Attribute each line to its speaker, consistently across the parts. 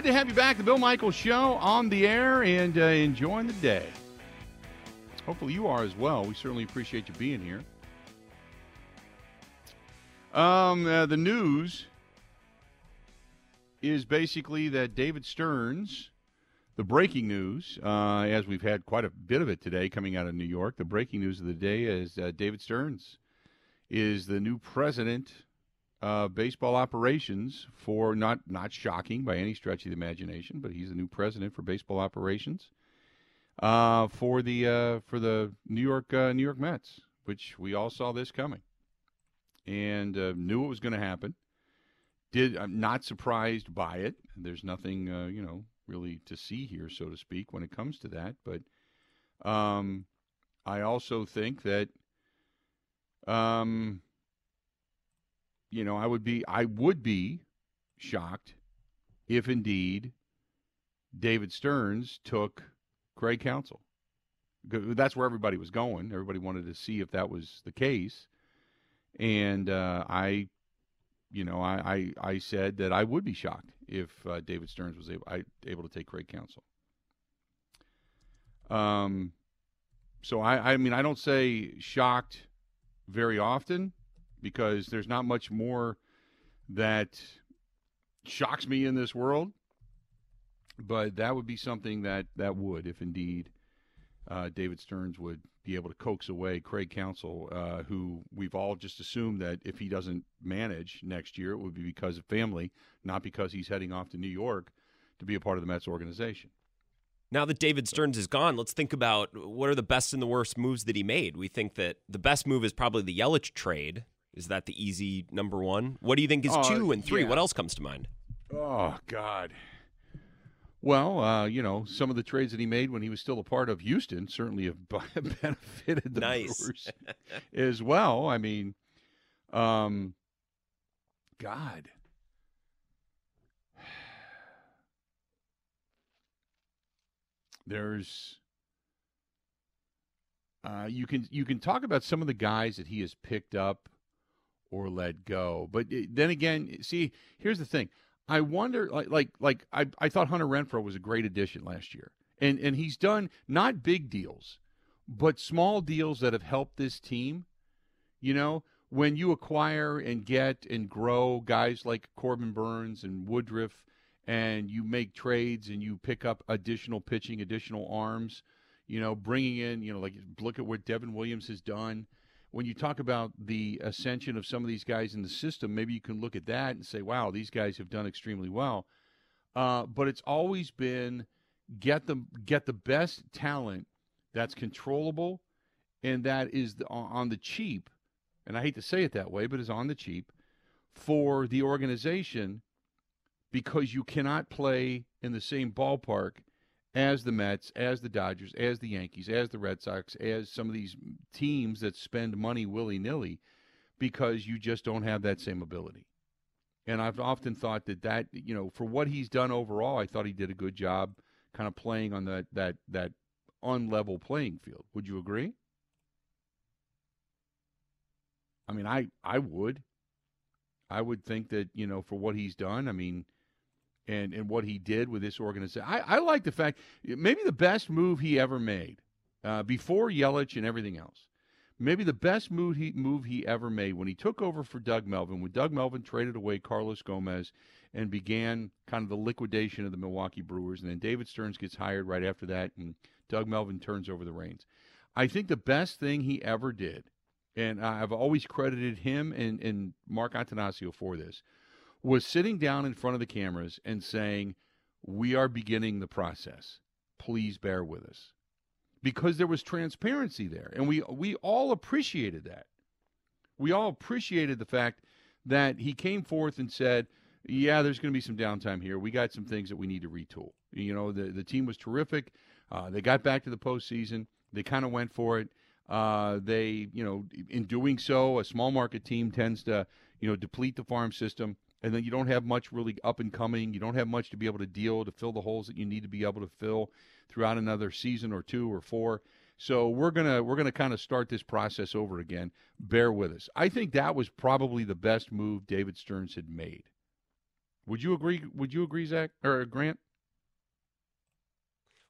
Speaker 1: Good to have you back. The Bill Michaels Show on the air and uh, enjoying the day. Hopefully you are as well. We certainly appreciate you being here. Um, uh, the news is basically that David Stearns, the breaking news, uh, as we've had quite a bit of it today coming out of New York, the breaking news of the day is uh, David Stearns is the new president of baseball operations for not not shocking by any stretch of the imagination, but he's the new president for baseball operations uh, for the uh, for the New York uh, New York Mets, which we all saw this coming and uh, knew it was going to happen. Did I'm not surprised by it. There's nothing uh, you know really to see here, so to speak, when it comes to that. But um, I also think that um, you know I would be I would be shocked if indeed David Stearns took Craig Counsell. That's where everybody was going. Everybody wanted to see if that was the case, and uh, I, you know, I, I, I said that I would be shocked if uh, David Stearns was able I, able to take Craig Counsell. Um, so I, I mean, I don't say shocked very often because there's not much more that shocks me in this world but that would be something that that would, if indeed uh, David Stearns would be able to coax away Craig Counsell, uh, who we've all just assumed that if he doesn't manage next year, it would be because of family, not because he's heading off to New York to be a part of the Mets organization.
Speaker 2: Now that David Stearns is gone, let's think about what are the best and the worst moves that he made. We think that the best move is probably the Yelich trade. Is that the easy number one? What do you think is uh, two and three? Yeah. What else comes to mind?
Speaker 1: Oh God, well, uh, you know, some of the trades that he made when he was still a part of Houston certainly have benefited the
Speaker 2: nice.
Speaker 1: Brewers as well. I mean, um, God. There's uh, you can you can talk about some of the guys that he has picked up or let go, but eh, then again, see, here's the thing. I wonder, like, like, like I, I thought Hunter Renfroe was a great addition last year, and and he's done not big deals, but small deals that have helped this team. You know, when you acquire and get and grow guys like Corbin Burnes and Woodruff, and you make trades and you pick up additional pitching, additional arms. You know, bringing in, you know, like look at what Devin Williams has done when you talk about the ascension of some of these guys in the system, maybe you can look at that and say, wow, these guys have done extremely well. Uh, but it's always been get the get the best talent that's controllable and that is the, on the cheap. And I hate to say it that way, but is on the cheap for the organization because you cannot play in the same ballpark as the Mets, as the Dodgers, as the Yankees, as the Red Sox, as some of these teams that spend money willy nilly because you just don't have that same ability. And I've often thought that that you know for what he's done overall, I thought he did a good job, kind of playing on that that that unlevel playing field. Would you agree? I mean, I I would. I would think that you know for what he's done. I mean, and, and what he did with this organization. I, I like the fact, maybe the best move he ever made uh, before Yelich and everything else. Maybe the best move he, move he ever made when he took over for Doug Melvin, when Doug Melvin traded away Carlos Gomez and began kind of the liquidation of the Milwaukee Brewers. And then David Stearns gets hired right after that, and Doug Melvin turns over the reins. I think the best thing he ever did, and I've always credited him and, and Mark Attanasio for this, was sitting down in front of the cameras and saying, We are beginning the process. Please bear with us. Because there was transparency there. And we, we all appreciated that. We all appreciated the fact that he came forth and said, Yeah, there's going to be some downtime here. We got some things that we need to retool. You know, the, the team was terrific. Uh, they got back to the postseason. They kind of went for it. Uh, they, you know, in doing so, a small market team tends to, you know, deplete the farm system and then you don't have much really up and coming. You don't have much to be able to deal to fill the holes that you need to be able to fill throughout another season or two or four. So we're gonna we're gonna kind of start this process over again. Bear with us. I think that was probably the best move David Stearns had made Would you agree? Would you agree, Zach or Grant?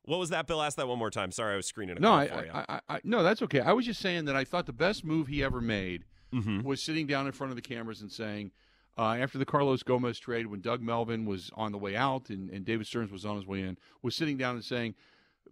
Speaker 2: What was that, Bill? Ask that one more time. Sorry, I was screening a
Speaker 1: no,
Speaker 2: call
Speaker 1: I,
Speaker 2: for you.
Speaker 1: I, I, I, no, that's okay. I was just saying that I thought the best move he ever made
Speaker 2: Mhm.
Speaker 1: was sitting down in front of the cameras and saying, uh, after the Carlos Gomez trade, when Doug Melvin was on the way out and, and David Stearns was on his way in, was sitting down and saying,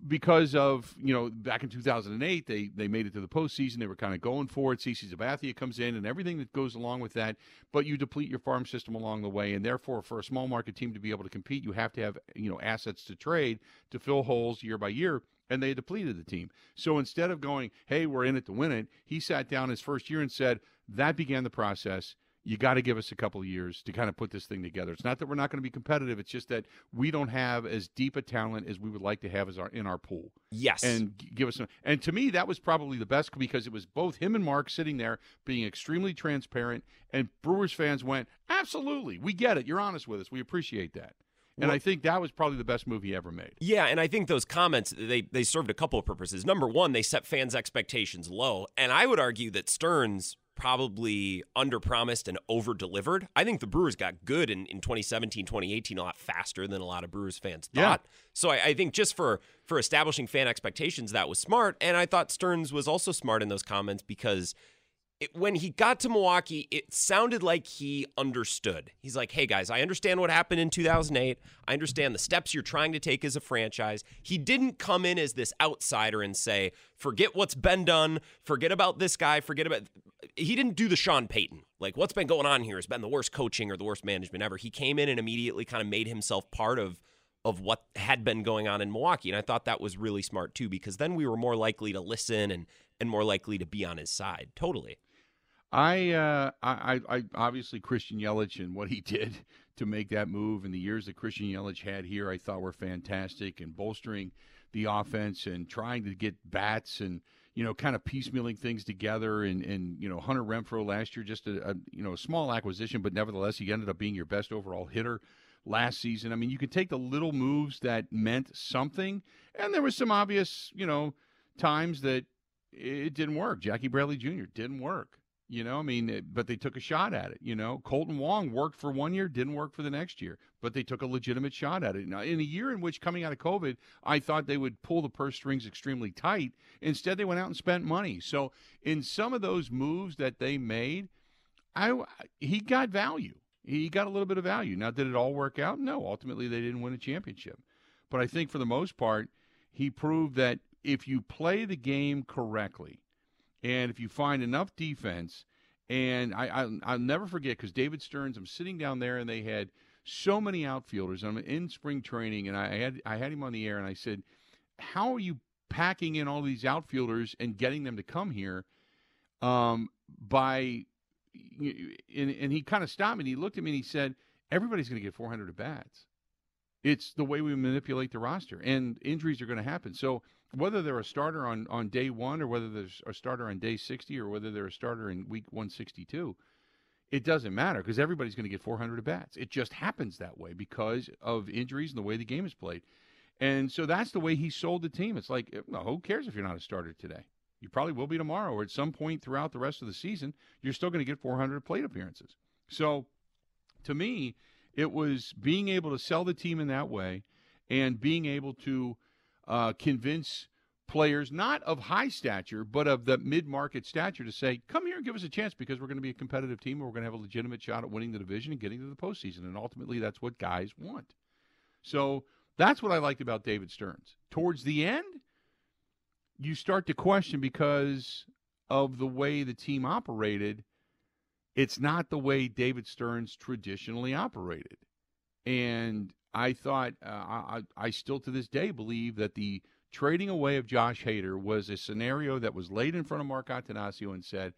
Speaker 1: because of you know back in 2008 they they made it to the postseason they were kind of going for it CC Sabathia comes in and everything that goes along with that but you deplete your farm system along the way and therefore for a small market team to be able to compete you have to have you know assets to trade to fill holes year by year and they depleted the team. So instead of going hey we're in it to win it he sat down his first year and said that began the process you got to give us a couple of years to kind of put this thing together. It's not that we're not going to be competitive. It's just that we don't have as deep a talent as we would like to have as our in our pool.
Speaker 2: Yes.
Speaker 1: And give us some. And to me, that was probably the best because it was both him and Mark sitting there being extremely transparent, and Brewers fans went, "Absolutely, we get it. You're honest with us. We appreciate that." And
Speaker 2: Well-
Speaker 1: I think that was probably the best move he ever made.
Speaker 2: Yeah, and I think those comments they they served a couple of purposes. Number one, they set fans' expectations low, and I would argue that Stearns probably underpromised and over-delivered. I think the Brewers got good in, in 2017, 2018 a lot faster than a lot of Brewers fans
Speaker 1: Yeah.
Speaker 2: thought. So I, I think just for for establishing fan expectations, that was smart. And I thought Stearns was also smart in those comments because it, when he got to Milwaukee, it sounded like he understood. He's like, hey guys, I understand what happened in 2008. I understand the steps you're trying to take as a franchise. He didn't come in as this outsider and say, forget what's been done, forget about this guy, forget about. He didn't do the Sean Payton. Like, what's been going on here has been the worst coaching or the worst management ever. He came in and immediately kind of made himself part of of what had been going on in Milwaukee. And I thought that was really smart too, because then we were more likely to listen and and more likely to be on his side. Totally.
Speaker 1: I, uh, I, I, obviously Christian Yelich and what he did to make that move and the years that Christian Yelich had here, I thought were fantastic and bolstering the offense and trying to get bats and you know kind of piecemealing things together and and you know Hunter Renfroe last year just a, a you know a small acquisition but nevertheless he ended up being your best overall hitter last season. I mean you could take the little moves that meant something and there was some obvious you know times that it didn't work. Jackie Bradley Jr. didn't work. You know, I mean, it, but they took a shot at it. You know, Kolten Wong worked for one year, didn't work for the next year, but they took a legitimate shot at it. Now, in a year in which coming out of COVID, I thought they would pull the purse strings extremely tight. Instead, they went out and spent money. So, in some of those moves that they made, I he got value. He got a little bit of value. Now, did it all work out? No. Ultimately, they didn't win a championship. But I think for the most part, he proved that if you play the game correctly, and if you find enough defense, and I, I I'll never forget because David Stearns, I'm sitting down there and they had so many outfielders. I'm in spring training and I had I had him on the air and I said, "How are you packing in all these outfielders and getting them to come here?" Um, by and, and he kind of stopped me and he looked at me and he said, "Everybody's going to get 400 at bats. It's the way we manipulate the roster, and injuries are going to happen. So." Whether they're a starter on, on day one or whether there's a starter on day 60 or whether they're a starter in week 162, it doesn't matter because everybody's going to get 400 at bats. It just happens that way because of injuries and the way the game is played. And so that's the way he sold the team. It's like, no, who cares if you're not a starter today? You probably will be tomorrow or at some point throughout the rest of the season. You're still going to get 400 plate appearances. So to me, it was being able to sell the team in that way and being able to uh, convince players not of high stature but of the mid-market stature to say come here and give us a chance because we're going to be a competitive team and we're going to have a legitimate shot at winning the division and getting to the postseason. And ultimately that's what guys want. So that's what i liked about david stearns. Towards the end you start to question because of the way the team operated it's not the way david stearns traditionally operated. And I thought uh, I, I still to this day believe that the trading away of Josh Hader was a scenario that was laid in front of Mark Attanasio and said,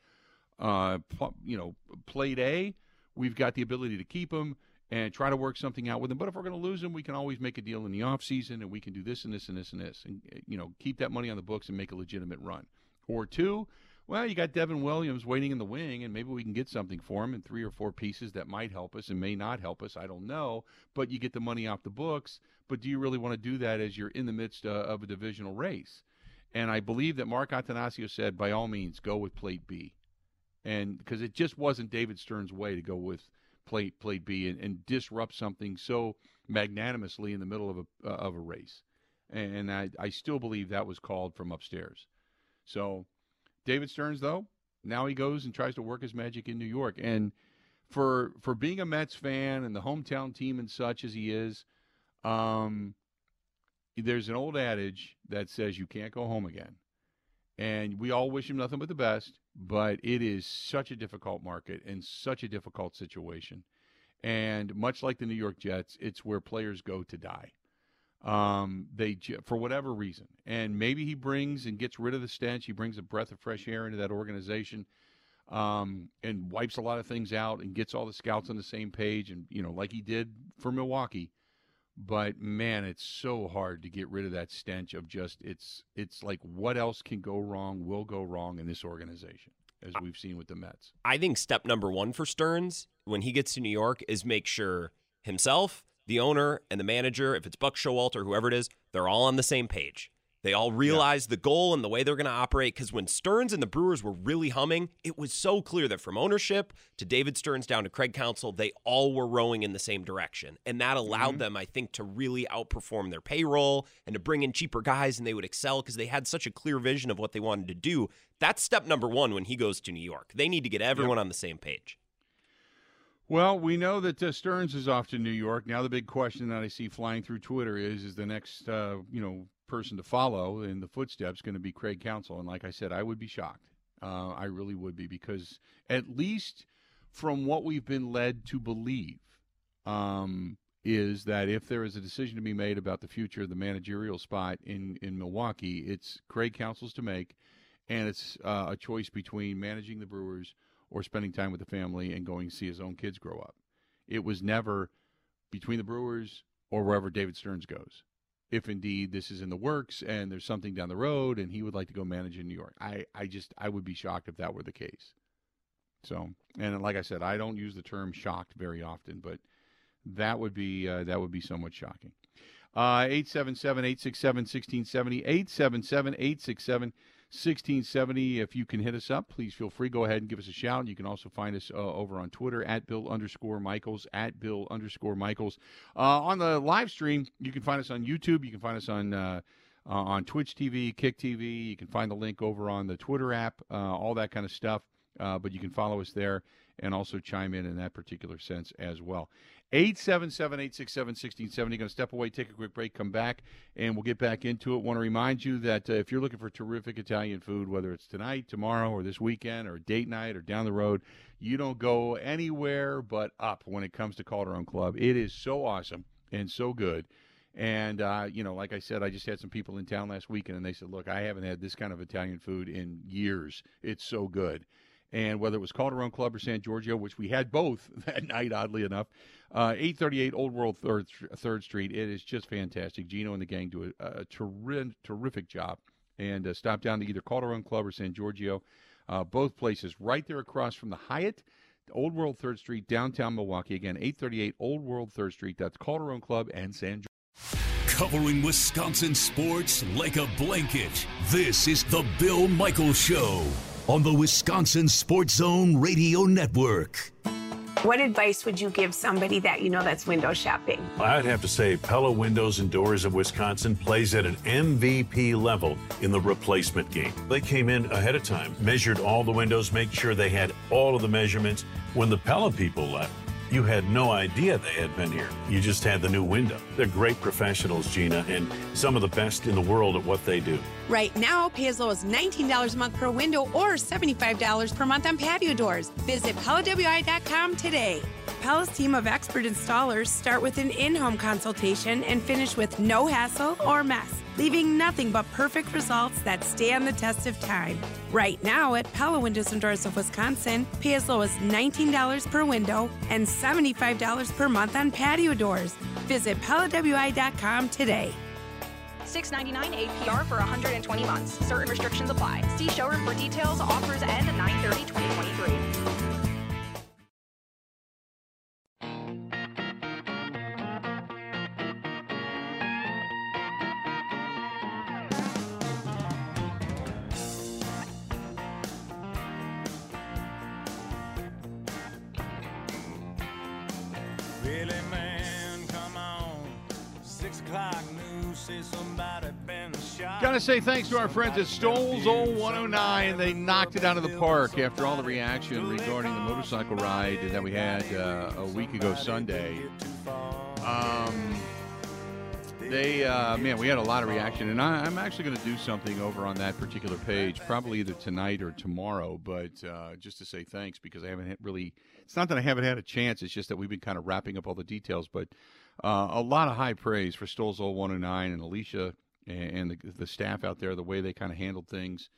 Speaker 1: uh, you know, played A, we've got the ability to keep him and try to work something out with him. But if we're going to lose him, we can always make a deal in the offseason and we can do this and this and this and this and, you know, keep that money on the books and make a legitimate run. Or two, well, you got Devin Williams waiting in the wing, and maybe we can get something for him in three or four pieces that might help us and may not help us. I don't know. But you get the money off the books. But do you really want to do that as you're in the midst uh, of a divisional race? And I believe that Mark Attanasio said, by all means, go with plate B. And because it just wasn't David Stearns' way to go with plate plate B and, and disrupt something so magnanimously in the middle of a uh, of a race. And I, I still believe that was called from upstairs. So David Stearns though, now he goes and tries to work his magic in New York. And for for being a Mets fan and the hometown team and such as he is, um, there's an old adage that says you can't go home again. And we all wish him nothing but the best, but it is such a difficult market and such a difficult situation. And much like the New York Jets, it's where players go to die. Um, they for whatever reason, and maybe he brings and gets rid of the stench. He brings a breath of fresh air into that organization, um, and wipes a lot of things out, and gets all the scouts on the same page, and you know, like he did for Milwaukee. But man, it's so hard to get rid of that stench of just it's it's like what else can go wrong, will go wrong in this organization as we've seen with the Mets.
Speaker 2: I think step number one for Stearns when he gets to New York is make sure himself, the owner, and the manager, if it's Buck Showalter, whoever it is, they're all on the same page. They all realize yeah. the goal and the way they're going to operate. Because when Stearns and the Brewers were really humming, it was so clear that from ownership to David Stearns down to Craig Counsell, they all were rowing in the same direction. And that allowed mm-hmm. them, I think, to really outperform their payroll and to bring in cheaper guys and they would excel because they had such a clear vision of what they wanted to do. That's step number one when he goes to New York. They need to get everyone yep. on the same page.
Speaker 1: Well, we know that uh, Stearns is off to New York. Now, the big question that I see flying through Twitter is: Is the next, uh, you know, person to follow in the footsteps going to be Craig Counsell? And like I said, I would be shocked. Uh, I really would be because at least from what we've been led to believe, um, is that if there is a decision to be made about the future of the managerial spot in in Milwaukee, it's Craig Counsell's to make, and it's uh, a choice between managing the Brewers or spending time with the family and going to see his own kids grow up. It was never between the Brewers or wherever David Stearns goes. If indeed this is in the works and there's something down the road and he would like to go manage in New York, I, I just I would be shocked if that were the case. So, and like I said, I don't use the term shocked very often, but that would be uh, that would be somewhat shocking. Uh, 877 867 1670, 877 867 1670. If you can hit us up, please feel free. Go ahead and give us a shout. You can also find us uh, over on Twitter at Bill underscore Michaels, at Bill underscore Michaels. Uh, on the live stream, you can find us on YouTube. You can find us on. Uh, uh on Twitch TV, Kick TV. You can find the link over on the Twitter app, uh, all that kind of stuff. Uh, but you can follow us there and also chime in in that particular sense as well. 877 867 1670. Going to step away, take a quick break, come back, and we'll get back into it. Want to remind you that uh, if you're looking for terrific Italian food, whether it's tonight, tomorrow, or this weekend, or date night, or down the road, you don't go anywhere but up when it comes to Calderone Club. It is so awesome and so good. And, uh, you know, like I said, I just had some people in town last weekend, and they said, look, I haven't had this kind of Italian food in years. It's so good and whether it was Calderone Club or San Giorgio, which we had both that night, oddly enough. Uh, 838 Old World Third, Third Street. It is just fantastic. Gino and the gang do a, a terri- terrific job. And uh, stop down to either Calderone Club or San Giorgio. Uh, both places right there across from the Hyatt, Old World Third Street, downtown Milwaukee. Again, 838 Old World Third Street. That's Calderone Club and San Giorgio.
Speaker 3: Covering Wisconsin sports like a blanket. This is the Bill Michaels Show on the Wisconsin Sports Zone Radio Network.
Speaker 4: What advice would you give somebody that you know that's window shopping?
Speaker 5: I'd have to say Pella Windows and Doors of Wisconsin plays at an MVP level in the replacement game. They came in ahead of time, measured all the windows, make sure they had all of the measurements. When the Pella people left, you had no idea they had been here. You just had the new window. They're great professionals, Gina, and some of the best in the world at what they do.
Speaker 4: Right now, pay as low as $19 a month per window or $75 per month on patio doors. Visit PellaWI.com today. Pella's team of expert installers start with an in home consultation and finish with no hassle or mess leaving nothing but perfect results that stand the test of time. Right now at Pella Windows and Doors of Wisconsin, pay as low as $19 per window and $75 per month on patio doors. Visit PellaWI.com today.
Speaker 6: $6.99 APR for 120 months. Certain restrictions apply. See showroom for details. Offers end 9 2023.
Speaker 1: Gotta say thanks to our friends at Stoles Old 109. They knocked it out of the park after all the reaction regarding the motorcycle ride that we had uh, a week ago Sunday. Um, they, uh, man, we had a lot of reaction, and I, am actually going to do something over on that particular page, probably either tonight or tomorrow. But uh, just to say thanks because I haven't really. It's not that I haven't had a chance. It's just that we've been kind of wrapping up all the details. But uh, a lot of high praise for Stoles Old 109 and Alicia and, and the, the staff out there, the way they kind of handled things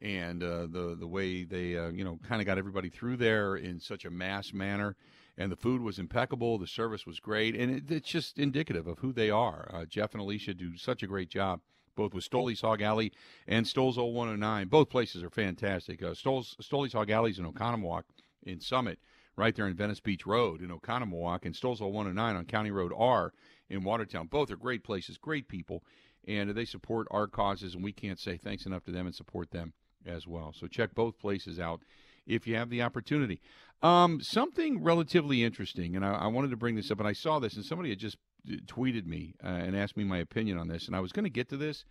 Speaker 1: and uh, the the way they uh, you know kind of got everybody through there in such a mass manner and the food was impeccable. The service was great, and it, it's just indicative of who they are. Uh, Jeff and Alicia do such a great job, both with Stoley's Hog Alley and Stoles 0109. Both places are fantastic. Uh, Hog Alley is in Oconomowoc in Summit, right there in Venice Beach Road in Oconomowoc, and Stoles 0109 on County Road R in Watertown. Both are great places, great people, and they support our causes, and we can't say thanks enough to them and support them as well. So check both places out if you have the opportunity. Um, something relatively interesting, and I, I, wanted to bring this up, and I saw this, and somebody had just uh, tweeted me uh, and asked me my opinion on this, and I was going to get to this.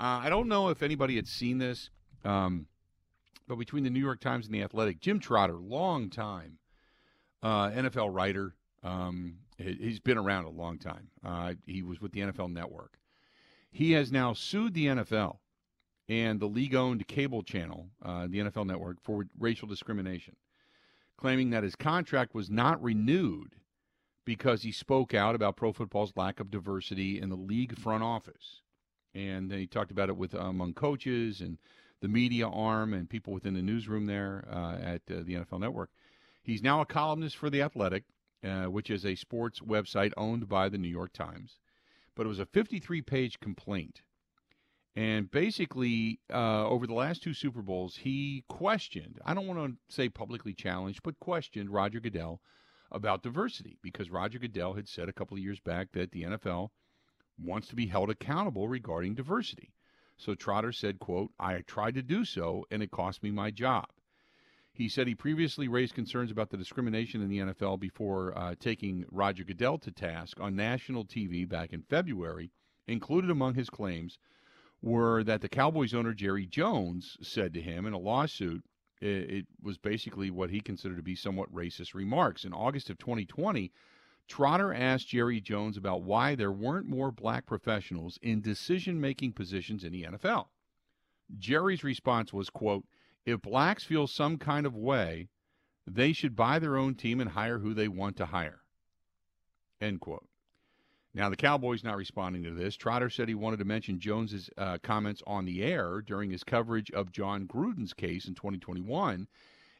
Speaker 1: Uh, I don't know if anybody had seen this, um, but between the New York Times and the Athletic, Jim Trotter, long time uh, NFL writer, um, he's been around a long time. Uh, he was with the NFL Network. He has now sued the NFL and the league owned cable channel, uh, the NFL Network, for racial discrimination, claiming that his contract was not renewed because he spoke out about pro football's lack of diversity in the league front office. And he talked about it with uh, among coaches and the media arm and people within the newsroom there uh, at uh, the NFL Network. He's now a columnist for The Athletic, uh, which is a sports website owned by the New York Times. But it was a 53 page complaint and basically, uh, over the last two Super Bowls, he questioned, I don't want to say publicly challenged, but questioned Roger Goodell about diversity because Roger Goodell had said a couple of years back that the NFL wants to be held accountable regarding diversity. So Trotter said, quote, I tried to do so and it cost me my job. He said he previously raised concerns about the discrimination in the NFL before uh, taking Roger Goodell to task on national TV back in February, included among his claims were that the Cowboys owner Jerry Jones said to him in a lawsuit. It, was basically what he considered to be somewhat racist remarks. In August of 2020, Trotter asked Jerry Jones about why there weren't more black professionals in decision making positions in the NFL. Jerry's response was, quote, if blacks feel some kind of way, they should buy their own team and hire who they want to hire. End quote. Now, the Cowboys not responding to this. Trotter said he wanted to mention Jones's uh, comments on the air during his coverage of Jon Gruden's case in 2021,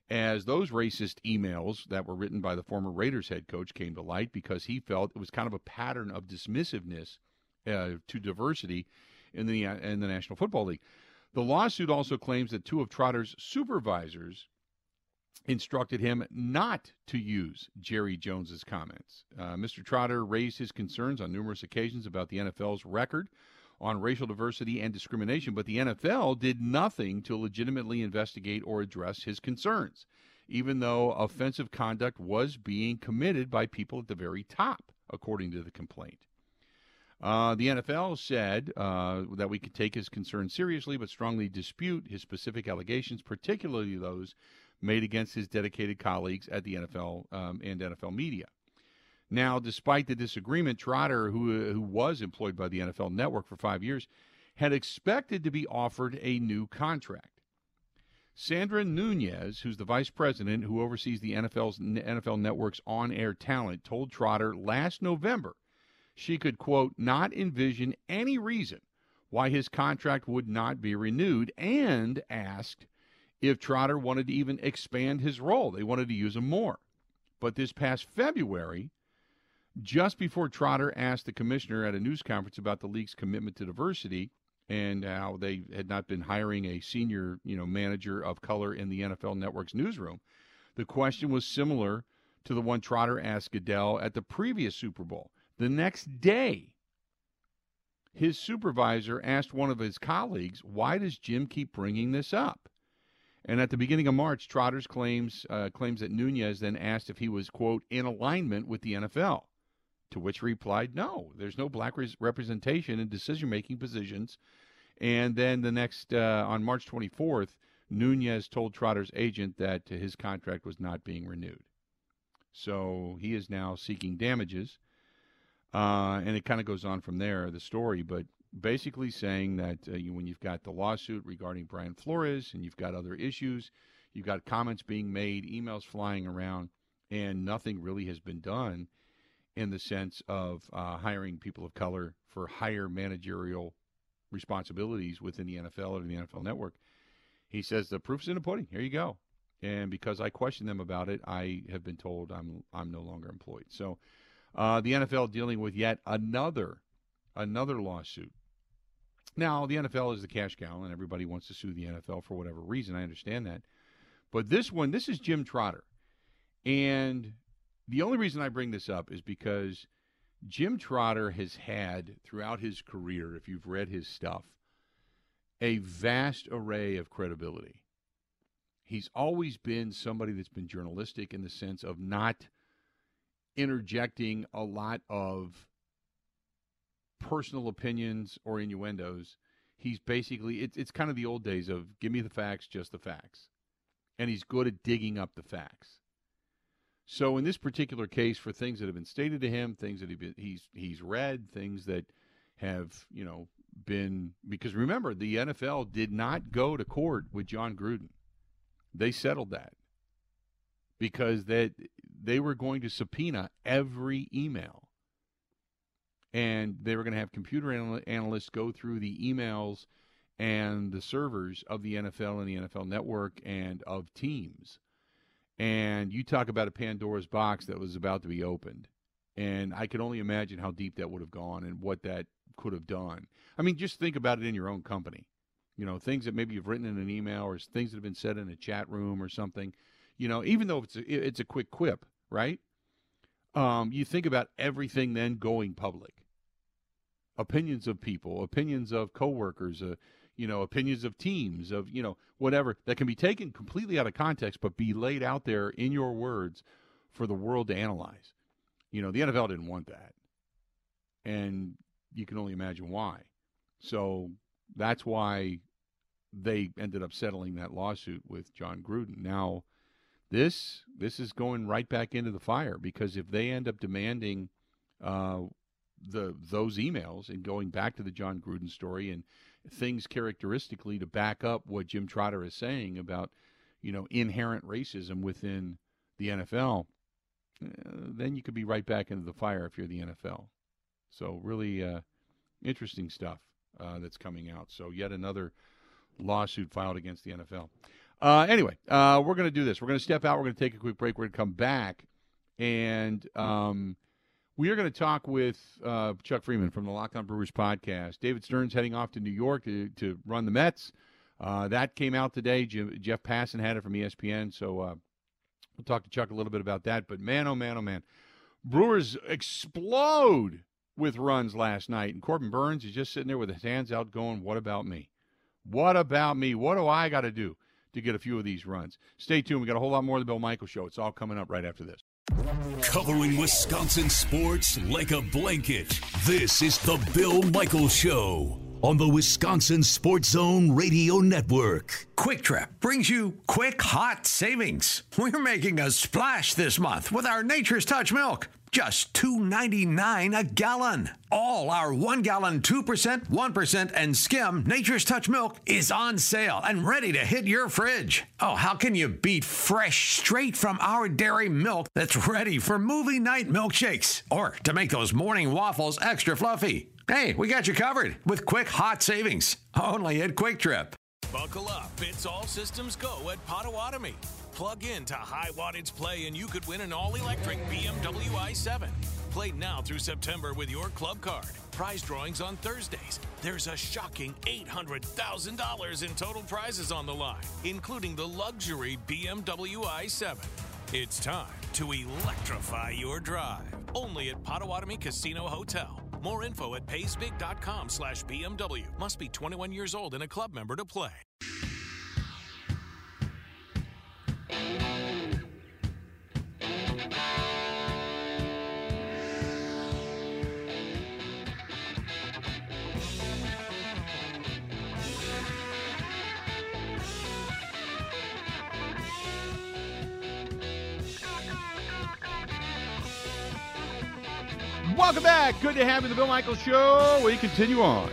Speaker 1: as those racist emails that were written by the former Raiders head coach came to light because he felt it was kind of a pattern of dismissiveness uh, to diversity in the uh, in the National Football League. The lawsuit also claims that two of Trotter's supervisors instructed him not to use Jerry Jones's comments. Uh, Mr. Trotter raised his concerns on numerous occasions about the NFL's record on racial diversity and discrimination, but the NFL did nothing to legitimately investigate or address his concerns, even though offensive conduct was being committed by people at the very top, according to the complaint. Uh, the NFL said uh, that we could take his concerns seriously, but strongly dispute his specific allegations, particularly those made against his dedicated colleagues at the NFL um, and NFL media. Now, despite the disagreement, Trotter, who, who was employed by the NFL Network for five years, had expected to be offered a new contract. Sandra Nunez, who's the vice president who oversees the NFL's NFL Network's on-air talent, told Trotter last November she could quote not envision any reason why his contract would not be renewed and asked if Trotter wanted to even expand his role. They wanted to use him more. But this past February, just before Trotter asked the commissioner at a news conference about the league's commitment to diversity and how they had not been hiring a senior, you know, manager of color in the NFL Network's newsroom, the question was similar to the one Trotter asked Goodell at the previous Super Bowl. The next day, his supervisor asked one of his colleagues, "Why does Jim keep bringing this up?" And at the beginning of March, Trotters claims uh, claims that Nunez then asked if he was quote in alignment with the NFL To which he replied, "No, there's no black res- representation in decision-making positions." And then the next uh, on March 24th, Nunez told Trotter's agent that his contract was not being renewed. So he is now seeking damages. Uh, and it kind of goes on from there, the story, but basically saying that uh, you, when you've got the lawsuit regarding Brian Flores and you've got other issues, you've got comments being made, emails flying around, and nothing really has been done in the sense of uh, hiring people of color for higher managerial responsibilities within the NFL or the NFL network. He says the proof's in the pudding. Here you go. And because I questioned them about it, I have been told I'm I'm no longer employed. So uh, the NFL dealing with yet another another lawsuit. Now the NFL is the cash cow, and everybody wants to sue the NFL for whatever reason. I understand that, but this one, this is Jim Trotter, and the only reason I bring this up is because Jim Trotter has had throughout his career, if you've read his stuff, a vast array of credibility. He's always been somebody that's been journalistic in the sense of not interjecting a lot of personal opinions or innuendos. He's basically it's it's kind of the old days of give me the facts, just the facts. And he's good at digging up the facts. So in this particular case, for things that have been stated to him, things that he's he's read, things that have you know been because remember the NFL did not go to court with Jon Gruden. They settled that because that they were going to subpoena every email, and they were going to have computer anal- analysts go through the emails and the servers of the NFL and the NFL Network and of teams. And you talk about a Pandora's box that was about to be opened. And I can only imagine how deep that would have gone and what that could have done. I mean, just think about it in your own company. You know, things that maybe you've written in an email or things that have been said in a chat room or something. You know, even though it's a, it's a quick quip, right? Um, you think about everything then going public. Opinions of people, opinions of coworkers, uh, you know, opinions of teams, of you know, whatever that can be taken completely out of context, but be laid out there in your words for the world to analyze. You know, the NFL didn't want that, and you can only imagine why. So that's why they ended up settling that lawsuit with Jon Gruden. Now, this this is going right back into the fire because if they end up demanding uh, the those emails and going back to the Jon Gruden story and things characteristically to back up what Jim Trotter is saying about you know inherent racism within the NFL, uh, then you could be right back into the fire if you're the NFL. So really uh, interesting stuff uh, that's coming out. So yet another lawsuit filed against the NFL. Uh, anyway, uh, we're going to do this. We're going to step out. We're going to take a quick break. We're going to come back, and um, we are going to talk with uh, Chuck Freimund from the Locked On Brewers podcast. David Stearns heading off to New York to, to run the Mets. Uh, that came out today. Jim, Jeff Passan had it from ESPN. So uh, we'll talk to Chuck a little bit about that. But man, oh man, oh man, Brewers explode with runs last night, and Corbin Burnes is just sitting there with his hands out, going, "What about me? What about me? What do I got to do to get a few of these runs?" Stay tuned. We got a whole lot more of the Bill Michael Show. It's all coming up right after this.
Speaker 3: Covering Wisconsin sports like a blanket. This is the Bill Michael Show on the Wisconsin Sports Zone Radio Network.
Speaker 7: Kwik Trip brings you quick hot savings. We're making a splash this month with our Nature's Touch milk. Just $2.99 a gallon. All our one gallon 2%, 1%, and skim Nature's Touch milk is on sale and ready to hit your fridge. Oh, how can you beat fresh, straight from our dairy milk that's ready for movie night milkshakes or to make those morning waffles extra fluffy? Hey, we got you covered with quick hot savings only at Kwik Trip.
Speaker 8: Buckle up. It's all systems go at Potawatomi. Plug in to high wattage play and you could win an all electric BMW i7. Play now through September with your club card. Prize drawings on Thursdays. There's a shocking $800,000 in total prizes on the line, including the luxury BMW i7. It's time to electrify your drive. Only at Potawatomi Casino Hotel. More info at paysbig.com slash BMW. Must be 21 years old and a club member to play.
Speaker 1: Welcome back. Good to have you, the Bill Michaels Show. We continue on.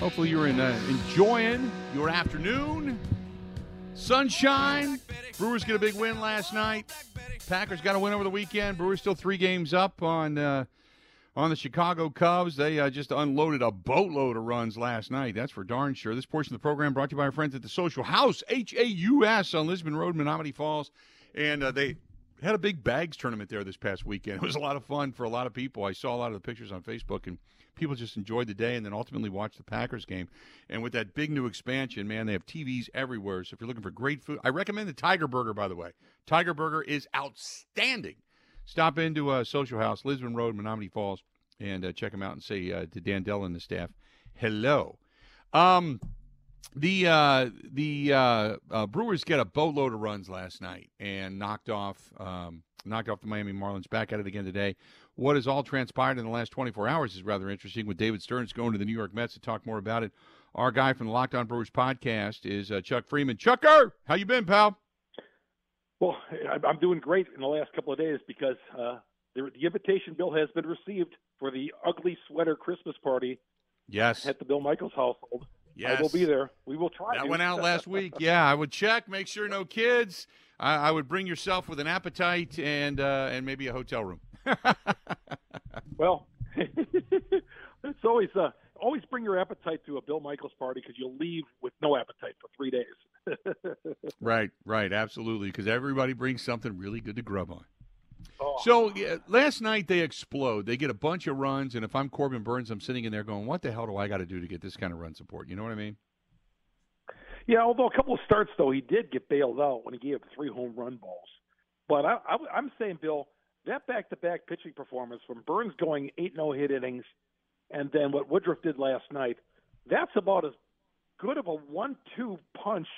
Speaker 1: Hopefully, you're in, uh, enjoying your afternoon. Sunshine. Brewers get a big win last night. Packers got a win over the weekend. Brewers still three games up on uh, on the Chicago Cubs. They uh, just unloaded a boatload of runs last night. That's for darn sure. This portion of the program brought to you by our friends at the Social House, H A U S, on Lisbon Road, Menomonee Falls, and uh, they had a big bags tournament there this past weekend. It was a lot of fun for a lot of people. I saw a lot of the pictures on Facebook, and people just enjoyed the day and then ultimately watched the Packers game. And with that big new expansion, man, they have TVs everywhere. So if you're looking for great food, I recommend the Tiger Burger, by the way. Tiger Burger is outstanding. Stop into uh, Social House, Lisbon Road, Menomonee Falls, and uh, check them out and say uh, to Dan Dell and the staff, hello. Um, the uh, the uh, uh, Brewers get a boatload of runs last night and knocked off um, knocked off the Miami Marlins. Back at it again today. What has all transpired in the last 24 hours is rather interesting. With David Stearns going to the New York Mets to talk more about it. Our guy from the Locked On Brewers podcast is uh, Chuck Freimund. Chucker, how you been, pal?
Speaker 9: Well, I'm doing great in the last couple of days because uh, the, the invitation bill has been received for the ugly sweater Christmas party.
Speaker 1: Yes,
Speaker 9: at the Bill Michaels household.
Speaker 1: Yes.
Speaker 9: I will be there. We will try.
Speaker 1: That went out last week. Yeah, I would check, make sure no kids. I, I would bring yourself with an appetite and uh, and maybe a hotel room.
Speaker 9: well, it's always uh, always bring your appetite to a Bill Michaels party because you'll leave with no appetite for three days.
Speaker 1: right, right, absolutely. Because everybody brings something really good to grub on. Oh. So yeah, last night they explode. They get a bunch of runs, and if I'm Corbin Burnes, I'm sitting in there going, "What the hell do I got to do to get this kind of run support?" You know what I mean?
Speaker 9: Yeah. Although a couple of starts though, he did get bailed out when he gave up three home run balls. But I, I, I'm saying, Bill, that back-to-back pitching performance from Burnes going eight no hit innings, and then what Woodruff did last night, that's about as good of a one-two punch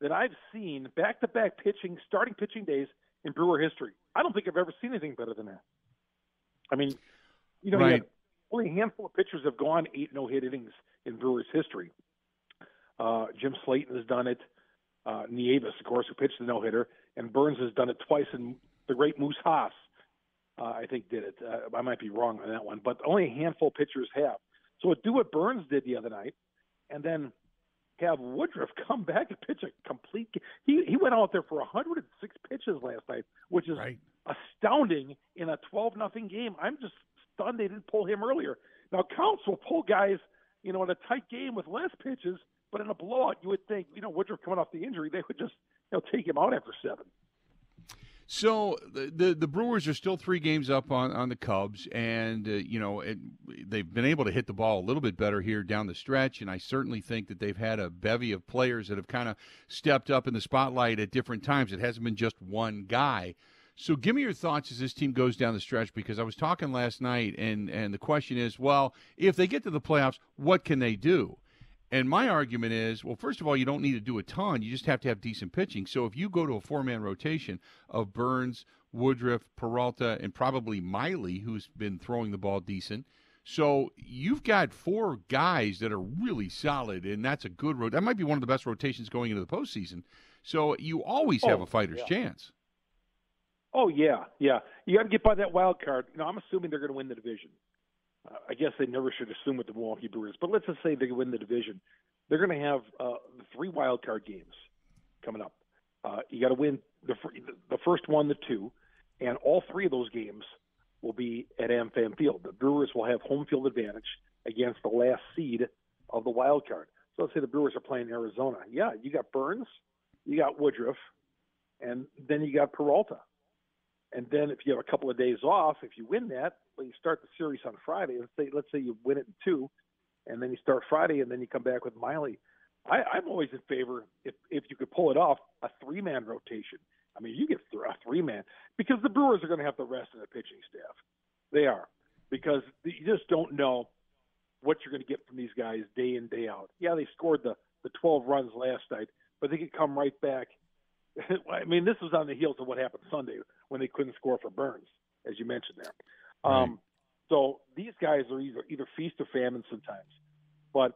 Speaker 9: that I've seen back-to-back pitching, starting pitching days in Brewer history. I don't think I've ever seen anything better than that. I mean, you know,
Speaker 1: right.
Speaker 9: only a handful of pitchers have gone eight no hit innings in Brewers history. Uh, Jim Slaton has done it. Uh, Nieves, of course, who pitched the no hitter, and Burnes has done it twice. And the great Moose Haas, uh, I think, did it. Uh, I might be wrong on that one, but only a handful of pitchers have. So do what Burnes did the other night, and then have Woodruff come back and pitch a complete. He he went out there for 106 pitches last night, which is
Speaker 1: right.
Speaker 9: astounding in a 12 nothing game. I'm just stunned they didn't pull him earlier. Now counts will pull guys, you know, in a tight game with less pitches, but in a blowout, you would think, you know, Woodruff coming off the injury, they would just you know take him out after seven.
Speaker 1: So the, the, the Brewers are still three games up on, on the Cubs, and uh, you know it, they've been able to hit the ball a little bit better here down the stretch. And I certainly think that they've had a bevy of players that have kind of stepped up in the spotlight at different times. It hasn't been just one guy. So give me your thoughts as this team goes down the stretch because I was talking last night, and and the question is, well, if they get to the playoffs, what can they do? And my argument is, well, first of all, you don't need to do a ton. You just have to have decent pitching. So if you go to a four man rotation of Burnes, Woodruff, Peralta, and probably Miley, who's been throwing the ball decent. So you've got four guys that are really solid, and that's a good road. That might be one of the best rotations going into the postseason. So you always have
Speaker 9: oh,
Speaker 1: a fighter's
Speaker 9: yeah.
Speaker 1: chance.
Speaker 9: Oh yeah, yeah. You got to get by that wild card. You know, I'm assuming they're going to win the division I guess they never should assume with the Milwaukee Brewers, but let's just say they win the division. They're going to have uh, three wild card games coming up. Uh, you got to win the the first one, the two, and all three of those games will be at AmFam Field. The Brewers will have home field advantage against the last seed of the wild card. So let's say the Brewers are playing Arizona. Yeah, you got Burnes, you got Woodruff, and then you got Peralta. And then if you have a couple of days off, if you win that, well, you start the series on Friday. Let's say let's say you win it in two, and then you start Friday, and then you come back with Miley. I, I'm always in favor if if you could pull it off a three man rotation. I mean, you get a three man because the Brewers are going to have the rest of the pitching staff. They are because you just don't know what you're going to get from these guys day in day out. Yeah, they scored the the 12 runs last night, but they could come right back. I mean, this was on the heels of what happened Sunday when they couldn't score for Burnes, as you mentioned there.
Speaker 1: Right.
Speaker 9: Um, so these guys are either either feast or famine sometimes. But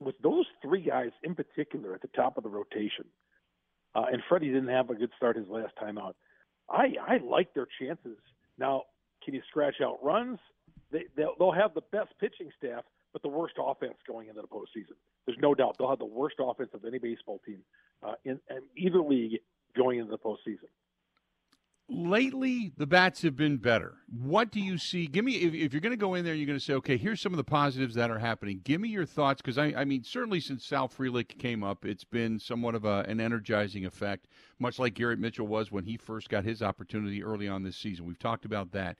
Speaker 9: with those three guys in particular at the top of the rotation, uh, and Freddie didn't have a good start his last time out. I I like their chances Now, can you scratch out runs? They, they'll, they'll have the best pitching staff, but the worst offense going into the postseason. There's no doubt they'll have the worst offense of any baseball team uh, in, in either league going into the postseason.
Speaker 1: Lately, the bats have been better. What do you see? Give me if, if you're going to go in there, and you're going to say, okay, here's some of the positives that are happening. Give me your thoughts because I, I mean, certainly since Sal Frelick came up, it's been somewhat of a, an energizing effect, much like Garrett Mitchell was when he first got his opportunity early on this season. We've talked about that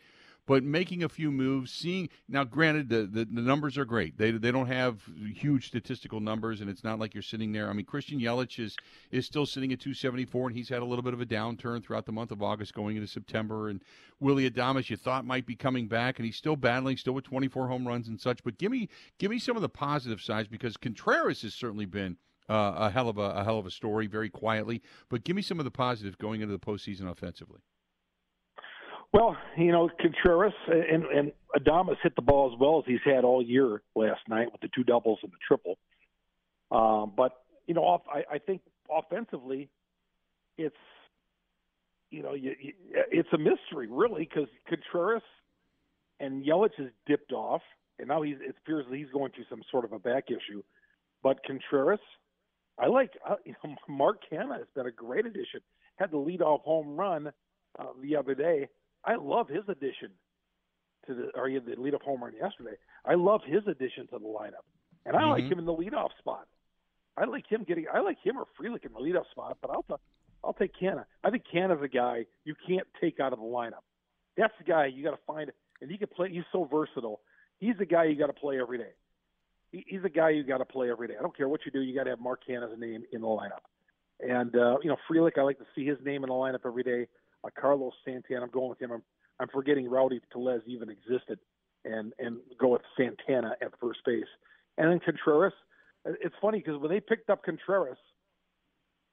Speaker 1: but making a few moves, seeing now. Granted, the, the, the numbers are great. They they don't have huge statistical numbers, and it's not like you're sitting there. I mean, Christian Yelich is is still sitting at 274, and he's had a little bit of a downturn throughout the month of August, going into September. And Willie Adames, you thought might be coming back, and he's still battling, still with 24 home runs and such. But give me give me some of the positive sides because Contreras has certainly been. Uh, a hell of a, a hell of a story, very quietly. But give me some of the positives going into the postseason offensively.
Speaker 9: Well, you know, Contreras and, and Adames hit the ball as well as he's had all year last night with the two doubles and the triple. Um, but you know, off, I, I think offensively, it's you know, you, you, it's a mystery really because Contreras and Yelich has dipped off, and now he's it appears that he's going through some sort of a back issue. But Contreras, I like. Uh, you know, Mark Canha has been a great addition. Had the leadoff home run uh, the other day I love his addition to the or the leadoff home run yesterday. I love his addition to the lineup, and I mm-hmm. like him in the leadoff spot. I like him getting. I like him or Frelick in the leadoff spot, but I'll t- I'll take Canha. I think Canha's a guy you can't take out of the lineup. That's the guy you got to find, and he can play. He's so versatile. He's the guy you got to play every day. He, he's the guy you got to play every day. I don't care what you do. You got to have Mark Canha's name in the lineup. And uh, you know, Frelick, I like to see his name in the lineup every day uh, Carlos Santana. I'm going with him. I'm, I'm forgetting Rowdy Tellez even existed, and and go with Santana at first base. And then Contreras. It's funny because when they picked up Contreras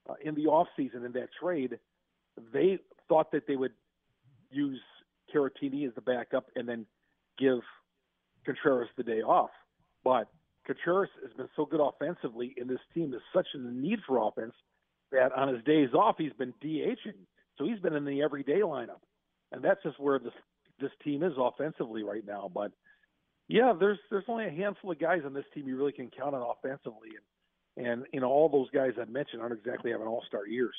Speaker 9: uh, in the off season in that trade, they thought that they would use Caratini as the backup and then give Contreras the day off. But Contreras has been so good offensively, and this team is such in need for offense that on his days off, he's been DHing. So he's been in the everyday lineup, and that's just where this this team is offensively right now. But yeah, there's there's only a handful of guys on this team you really can count on offensively, and and you know all those guys I mentioned aren't exactly having all star years.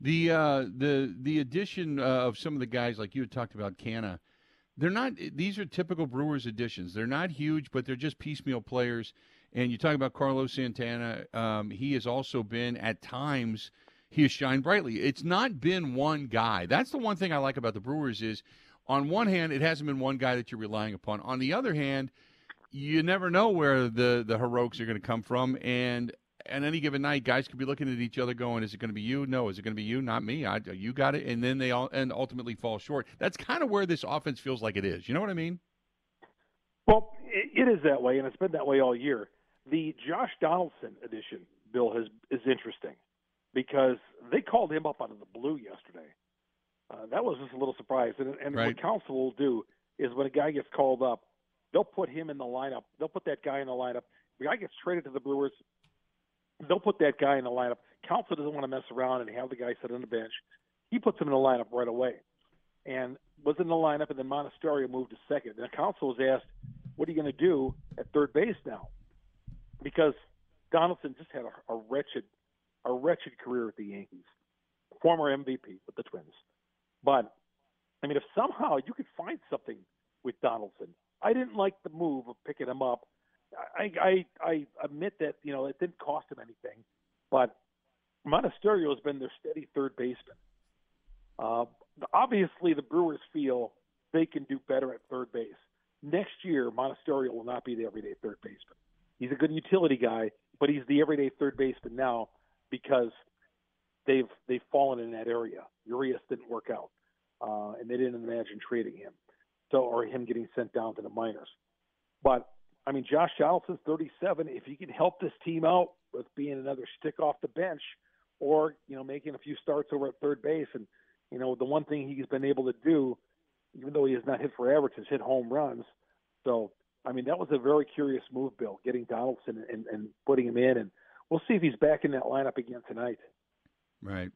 Speaker 1: The uh, the the addition uh, of some of the guys like you had talked about, Canha, they're not. These are typical Brewers additions. They're not huge, but they're just piecemeal players. And you talk about Carlos Santana. Um, he has also been at times he has shined brightly. It's not been one guy. That's the one thing I like about the Brewers is on one hand, it hasn't been one guy that you're relying upon. On the other hand, you never know where the the heroics are going to come from and at any given night, guys could be looking at each other, going, "Is it going to be you? No. Is it going to be you? Not me. I, you got it." And then they all and ultimately fall short. That's kind of where this offense feels like it is. You know what I mean?
Speaker 9: Well, it is that way, and it's been that way all year. The Josh Donaldson edition, Bill, has is interesting because they called him up out of the blue yesterday. Uh, that was just a little surprise. And, and right. what Counsell will do is when a guy gets called up, they'll put him in the lineup. They'll put that guy in the lineup. The guy gets traded to the Brewers. They'll put that guy in the lineup. Counsell doesn't want to mess around and have the guy sit on the bench. He puts him in the lineup right away, and was in the lineup. And then Monasterio moved to second. And Counsell was asked, "What are you going to do at third base now?" Because Donaldson just had a, a wretched a wretched career with the Yankees, former MVP with the Twins. But I mean, if somehow you could find something with Donaldson, I didn't like the move of picking him up. I I, I admit that you know it didn't cost him anything, but Monasterio has been their steady third baseman. Uh, obviously, the Brewers feel they can do better at third base. Next year, Monasterio will not be the everyday third baseman. He's a good utility guy, but he's the everyday third baseman now because they've they've fallen in that area. Urias didn't work out, uh, and they didn't imagine trading him, so or him getting sent down to the minors. But I mean, Josh Donaldson's 37. If he can help this team out with being another stick off the bench, or you know making a few starts over at third base, and you know the one thing he's been able to do, even though he has not hit for average, is hit home runs. So I mean, that was a very curious move, Bill, getting Donaldson and, and putting him in and we'll see if he's back in that lineup again tonight.
Speaker 1: Right.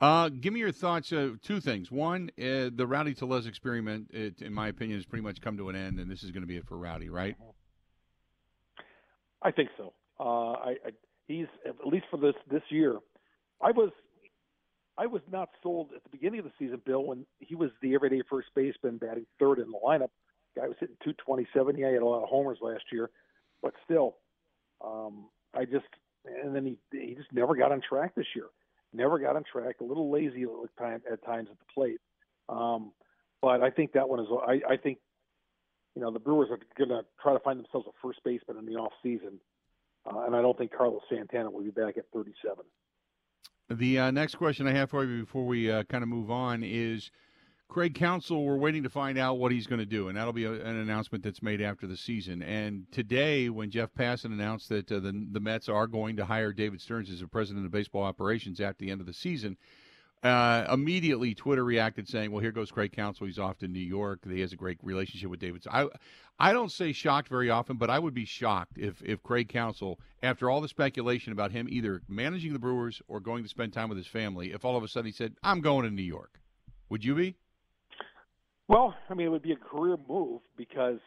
Speaker 1: Uh, give me your thoughts. Uh, two things. One, uh, the Rowdy Tellez experiment, it, in my opinion, has pretty much come to an end, and this is going to be it for Rowdy, right?
Speaker 9: I think so. Uh, I, I, he's at least for this this year. I was I was not sold at the beginning of the season, Bill, when he was the everyday first baseman batting third in the lineup. Guy was hitting 227. Yeah, he had a lot of homers last year, but still, um, I just and then he he just never got on track this year. Never got on track. A little lazy at times at the plate. Um, but I think that one is. I, I think you know the Brewers are going to try to find themselves a first baseman in the off season, uh, and I don't think Carlos Santana will be back at 37.
Speaker 1: The uh, next question I have for you before we uh, kind of move on is Craig Counsell, We're waiting to find out what he's going to do, and that'll be a, an announcement that's made after the season. And today, when Jeff Passan announced that uh, the, the Mets are going to hire David Stearns as the president of baseball operations at the end of the season, uh, immediately Twitter reacted saying, "Well, here goes Craig Counsell. He's off to New York. He has a great relationship with David." I, I don't say shocked very often, but I would be shocked if if Craig Counsell, after all the speculation about him either managing the Brewers or going to spend time with his family, if all of a sudden he said, "I'm going to New York," would you be?
Speaker 9: Well, I mean, it would be a career move because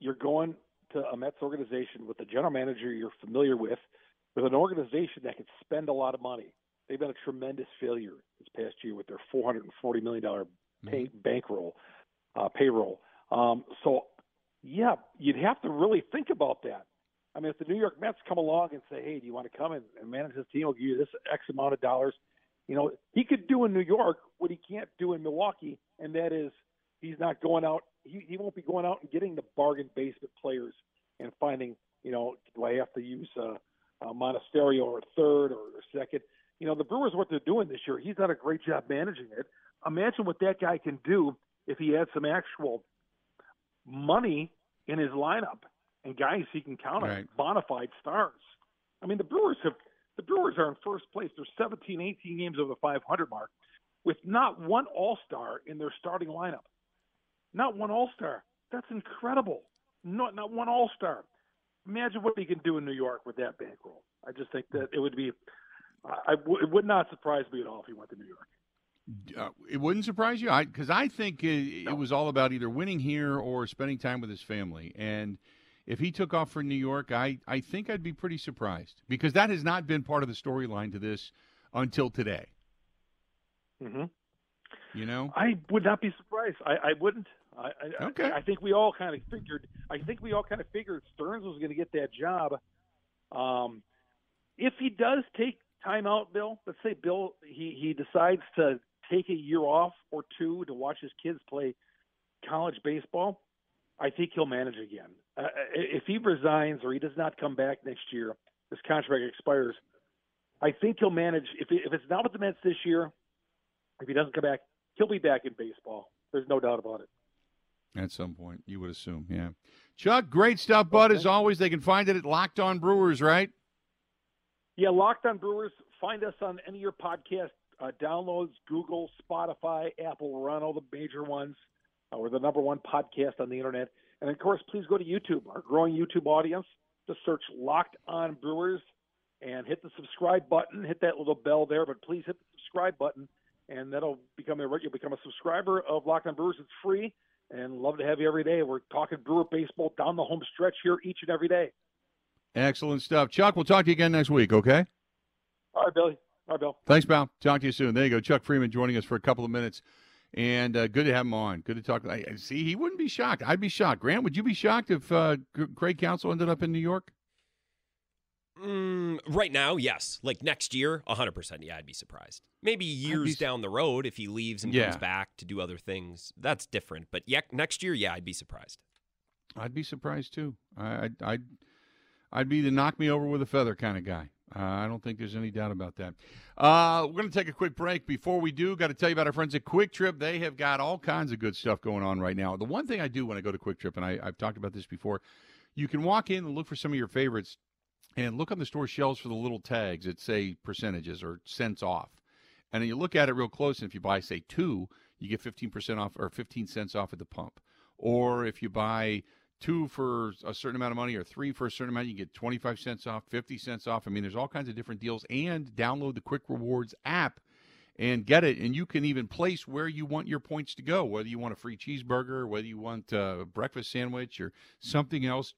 Speaker 9: you're going to a Mets organization with a general manager you're familiar with, with an organization that can spend a lot of money they've been a tremendous failure this past year with their 440 million dollar pay, mm-hmm. bankroll uh, payroll. Um, so, yeah, you'd have to really think about that. I mean, if the New York Mets come along and say, "Hey, do you want to come and, and manage this team? We'll give you this X amount of dollars," you know, he could do in New York what he can't do in Milwaukee, and that is he's not going out. He, he won't be going out and getting the bargain basement players and finding, you know, do I have to use uh, uh, Monasterio or third or, or second? you know, the Brewers, what they're doing this year, he's done a great job managing it. Imagine what that guy can do if he had some actual money in his lineup and guys he can count on, right. bona fide stars. I mean, the Brewers have the Brewers are in first place. They're 17, 18 games over the 500 mark, with not one All Star in their starting lineup. Not one All Star. That's incredible. Not not one All Star. Imagine what he can do in New York with that bankroll. I just think that it would be I, it would not surprise me at all if he went to New York.
Speaker 1: Uh, it wouldn't surprise you, because I, I, think it, no. it, was all about either winning here or spending time with his family. And if he took off for New York, I, I think I'd be pretty surprised because that has not been part of the storyline to this until today.
Speaker 9: Mm-hmm.
Speaker 1: You know,
Speaker 9: I would not be surprised. I, I wouldn't. I,
Speaker 1: okay.
Speaker 9: I, I, think we all kind of figured. I think we all kind of figured Stearns was going to get that job. Um, if he does take time out, Bill. Let's say Bill he he decides to take a year off or two to watch his kids play college baseball. I think he'll manage again. Uh, if he resigns or he does not come back next year, this contract expires. I think he'll manage. If if it's not with the Mets this year, if he doesn't come back, he'll be back in baseball. There's no doubt about it.
Speaker 1: At some point, you would assume, yeah. Chuck, great stuff, bud. Okay. As always, they can find it at Locked On Brewers, right?
Speaker 9: Yeah, Locked On Brewers. Find us on any of your podcast uh, downloads Google, Spotify, Apple. We're on all the major ones. Uh, we're the number one podcast on the internet. And of course, please go to YouTube, our growing YouTube audience. Just search Locked On Brewers and hit the subscribe button. Hit that little bell there, but please hit the subscribe button, and that'll become a you'll become a subscriber of Locked On Brewers. It's free, and love to have you every day. We're talking Brewer baseball down the home stretch here each and every day.
Speaker 1: Excellent stuff. Chuck, we'll talk to you again next week, okay?
Speaker 9: All right, Billy. All right, Bill.
Speaker 1: Thanks, pal. Talk to you soon. There you go. Chuck Freimund joining us for a couple of minutes. And uh, good to have him on. Good to talk. I, see, he wouldn't be shocked. I'd be shocked. Grant, would you be shocked if uh, Craig Counsell ended up in New York?
Speaker 2: Mm, right now, yes. Like next year, 100%. Yeah, I'd be surprised. Maybe years be... down the road if he leaves and yeah. comes back to do other things. That's different. But yeah, next year, yeah, I'd be surprised.
Speaker 1: I'd be surprised too. I, I'd, I'd I'd be the knock me over with a feather kind of guy. Uh, I don't think there's any doubt about that. Uh, we're going to take a quick break. Before we do, got to tell you about our friends at Kwik Trip. They have got all kinds of good stuff going on right now. The one thing I do when I go to Kwik Trip, and I, I've talked about this before, you can walk in and look for some of your favorites and look on the store shelves for the little tags that say percentages or cents off. And then you look at it real close, and if you buy, say, two, you get 15% off or 15 cents off at the pump. Or if you buy two for a certain amount of money or three for a certain amount, you get 25 cents off, 50 cents off. I mean, there's all kinds of different deals. And download the Kwik Rewards app and get it. And you can even place where you want your points to go, whether you want a free cheeseburger, whether you want a breakfast sandwich or something else.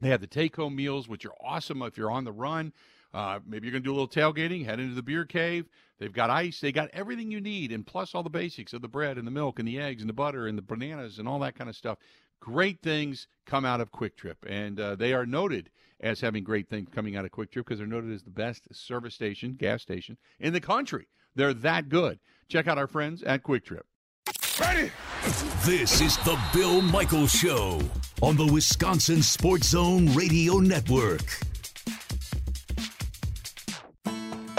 Speaker 1: They have the take home meals, which are awesome if you're on the run. Uh, maybe you're going to do a little tailgating, head into the beer cave. They've got ice. They got everything you need, and plus all the basics of the bread and the milk and the eggs and the butter and the bananas and all that kind of stuff. Great things come out of Kwik Trip, and uh, they are noted as having great things coming out of Kwik Trip because they're noted as the best service station, gas station in the country. They're that good. Check out our friends at Kwik Trip.
Speaker 3: Ready? This is the Bill Michaels Show on the Wisconsin Sports Zone Radio Network.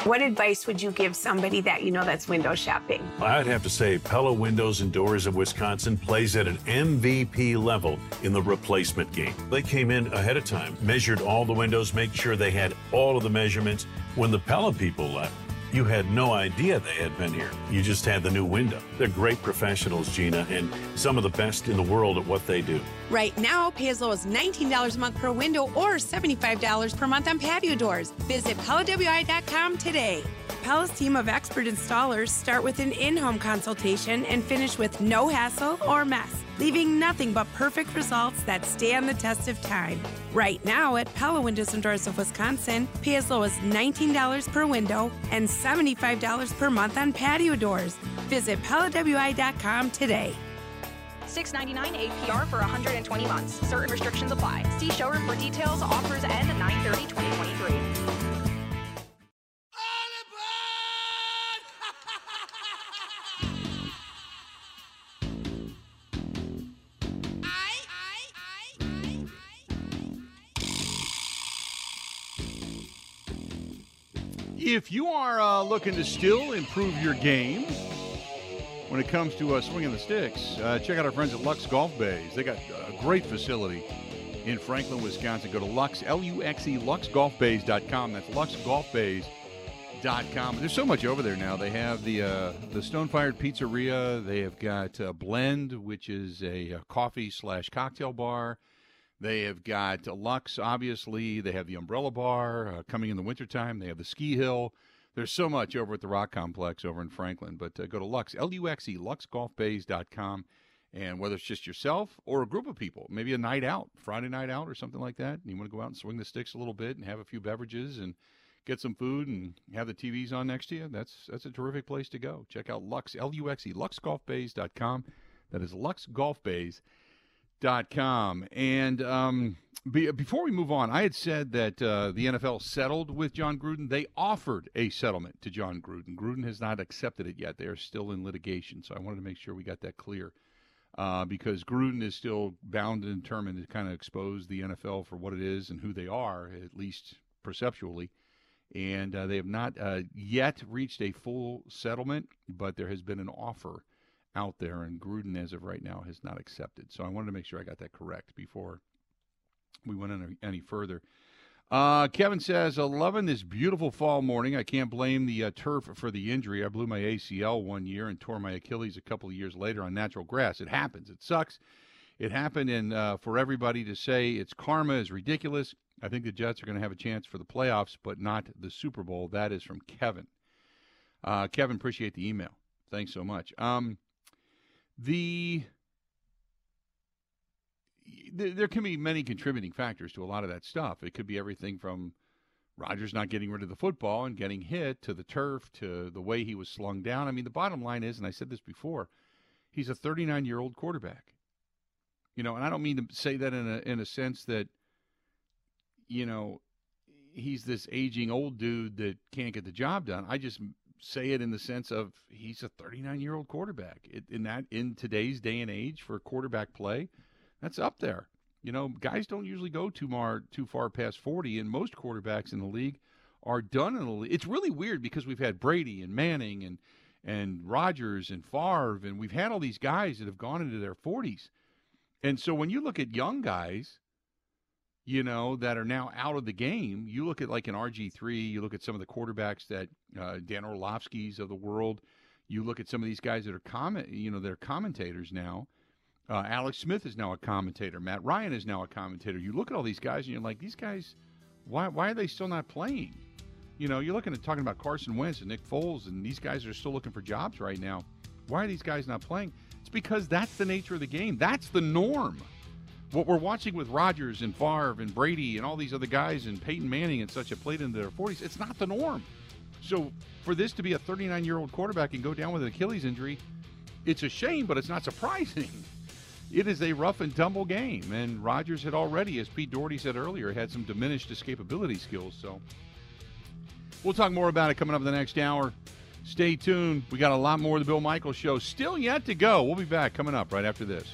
Speaker 4: What advice would you give somebody that you know that's window shopping?
Speaker 5: I'd have to say Pella Windows and Doors of Wisconsin plays at an MVP level in the replacement game. They came in ahead of time, measured all the windows, make sure they had all of the measurements. When the Pella people left, you had no idea they had been here. You just had the new window. They're great professionals, Gina, and some of the best in the world at what they do.
Speaker 4: Right now, pay as low as $19 a month per window or $75 per month on patio doors. Visit PellaWI.com today. Pella's team of expert installers start with an in home consultation and finish with no hassle or mess, leaving nothing but perfect results that stand the test of time. Right now at Pella Windows and Doors of Wisconsin, pay as low as $19 per window and $75 per month on patio doors. Visit PellaWI.com today.
Speaker 6: $6.99 APR for 120 months. Certain restrictions apply. See showroom for details. Offers end 9 2023.
Speaker 1: If you are uh, looking to still improve your game when it comes to uh, swinging the sticks, uh, check out our friends at Luxe Golf Bays. They got a great facility in Franklin, Wisconsin. Go to Luxe, L-U-X-E, luxgolfbays.com. That's luxgolfbays.com. There's so much over there now. They have the uh, the Stone Fired Pizzeria. They have got uh, Blend, which is a, a coffee slash cocktail bar. They have got Luxe, obviously. They have the Umbrella Bar uh, coming in the wintertime. They have the Ski Hill. There's so much over at the Rock Complex over in Franklin. But uh, go to Luxe, L U X E, luxgolfbays.com. And whether it's just yourself or a group of people, maybe a night out, Friday night out or something like that, and you want to go out and swing the sticks a little bit and have a few beverages and get some food and have the TVs on next to you, that's that's a terrific place to go. Check out Luxe, L U X E, luxgolfbays.com. That is luxgolfbays.com dot com. And um, be, before we move on, I had said that uh, the NFL settled with Jon Gruden. They offered a settlement to Jon Gruden. Gruden has not accepted it yet. They are still in litigation. So I wanted to make sure we got that clear. Uh, because Gruden is still bound and determined to kind of expose the NFL for what it is and who they are, at least perceptually. And uh, they have not uh, yet reached a full settlement, but there has been an offer out there, and Gruden, as of right now, has not accepted. So I wanted to make sure I got that correct before we went any, any further. Uh, Kevin says, loving this beautiful fall morning. I can't blame the uh, turf for the injury. I blew my ACL one year and tore my Achilles a couple of years later on natural grass. It happens. It sucks. It happened, and uh, for everybody to say it's karma is ridiculous. I think the Jets are going to have a chance for the playoffs, but not the Super Bowl. That is from Kevin. Uh, Kevin, appreciate the email. Thanks so much. Um, the there can be many contributing factors to a lot of that stuff. It could be everything from Rodgers not getting rid of the football and getting hit to the turf to the way he was slung down. I mean, the bottom line is, and I said this before, he's a 39 year old quarterback. You know, and I don't mean to say that in a in a sense that, you know, he's this aging old dude that can't get the job done. I just say it in the sense of he's a 39 year old quarterback. It, in that in today's day and age for quarterback play, that's up there. You know, guys don't usually go too far too far past 40, and most quarterbacks in the league are done in the league. It's really weird because we've had Brady and Manning and and Rodgers and Favre, and we've had all these guys that have gone into their 40s. And so when you look at young guys you know, that are now out of the game. You look at like an RG3, you look at some of the quarterbacks that uh, Dan Orlovsky's of the world. You look at some of these guys that are comment, you know, they're commentators now. Uh, Alex Smith is now a commentator. Matt Ryan is now a commentator. You look at all these guys and you're like, these guys, why, why are they still not playing? You know, you're looking at talking about Carson Wentz and Nick Foles, and these guys are still looking for jobs right now. Why are these guys not playing? It's because that's the nature of the game. That's the norm. What we're watching with Rodgers and Favre and Brady and all these other guys and Peyton Manning and such have played into their 40s, it's not the norm. So for this to be a 39 year old quarterback and go down with an Achilles injury, it's a shame, but it's not surprising. It is a rough and tumble game, and Rodgers had already, as Pete Doherty said earlier, had some diminished escapability skills. So we'll talk more about it coming up in the next hour. Stay tuned. We got a lot more of the Bill Michaels show still yet to go. We'll be back coming up right after this.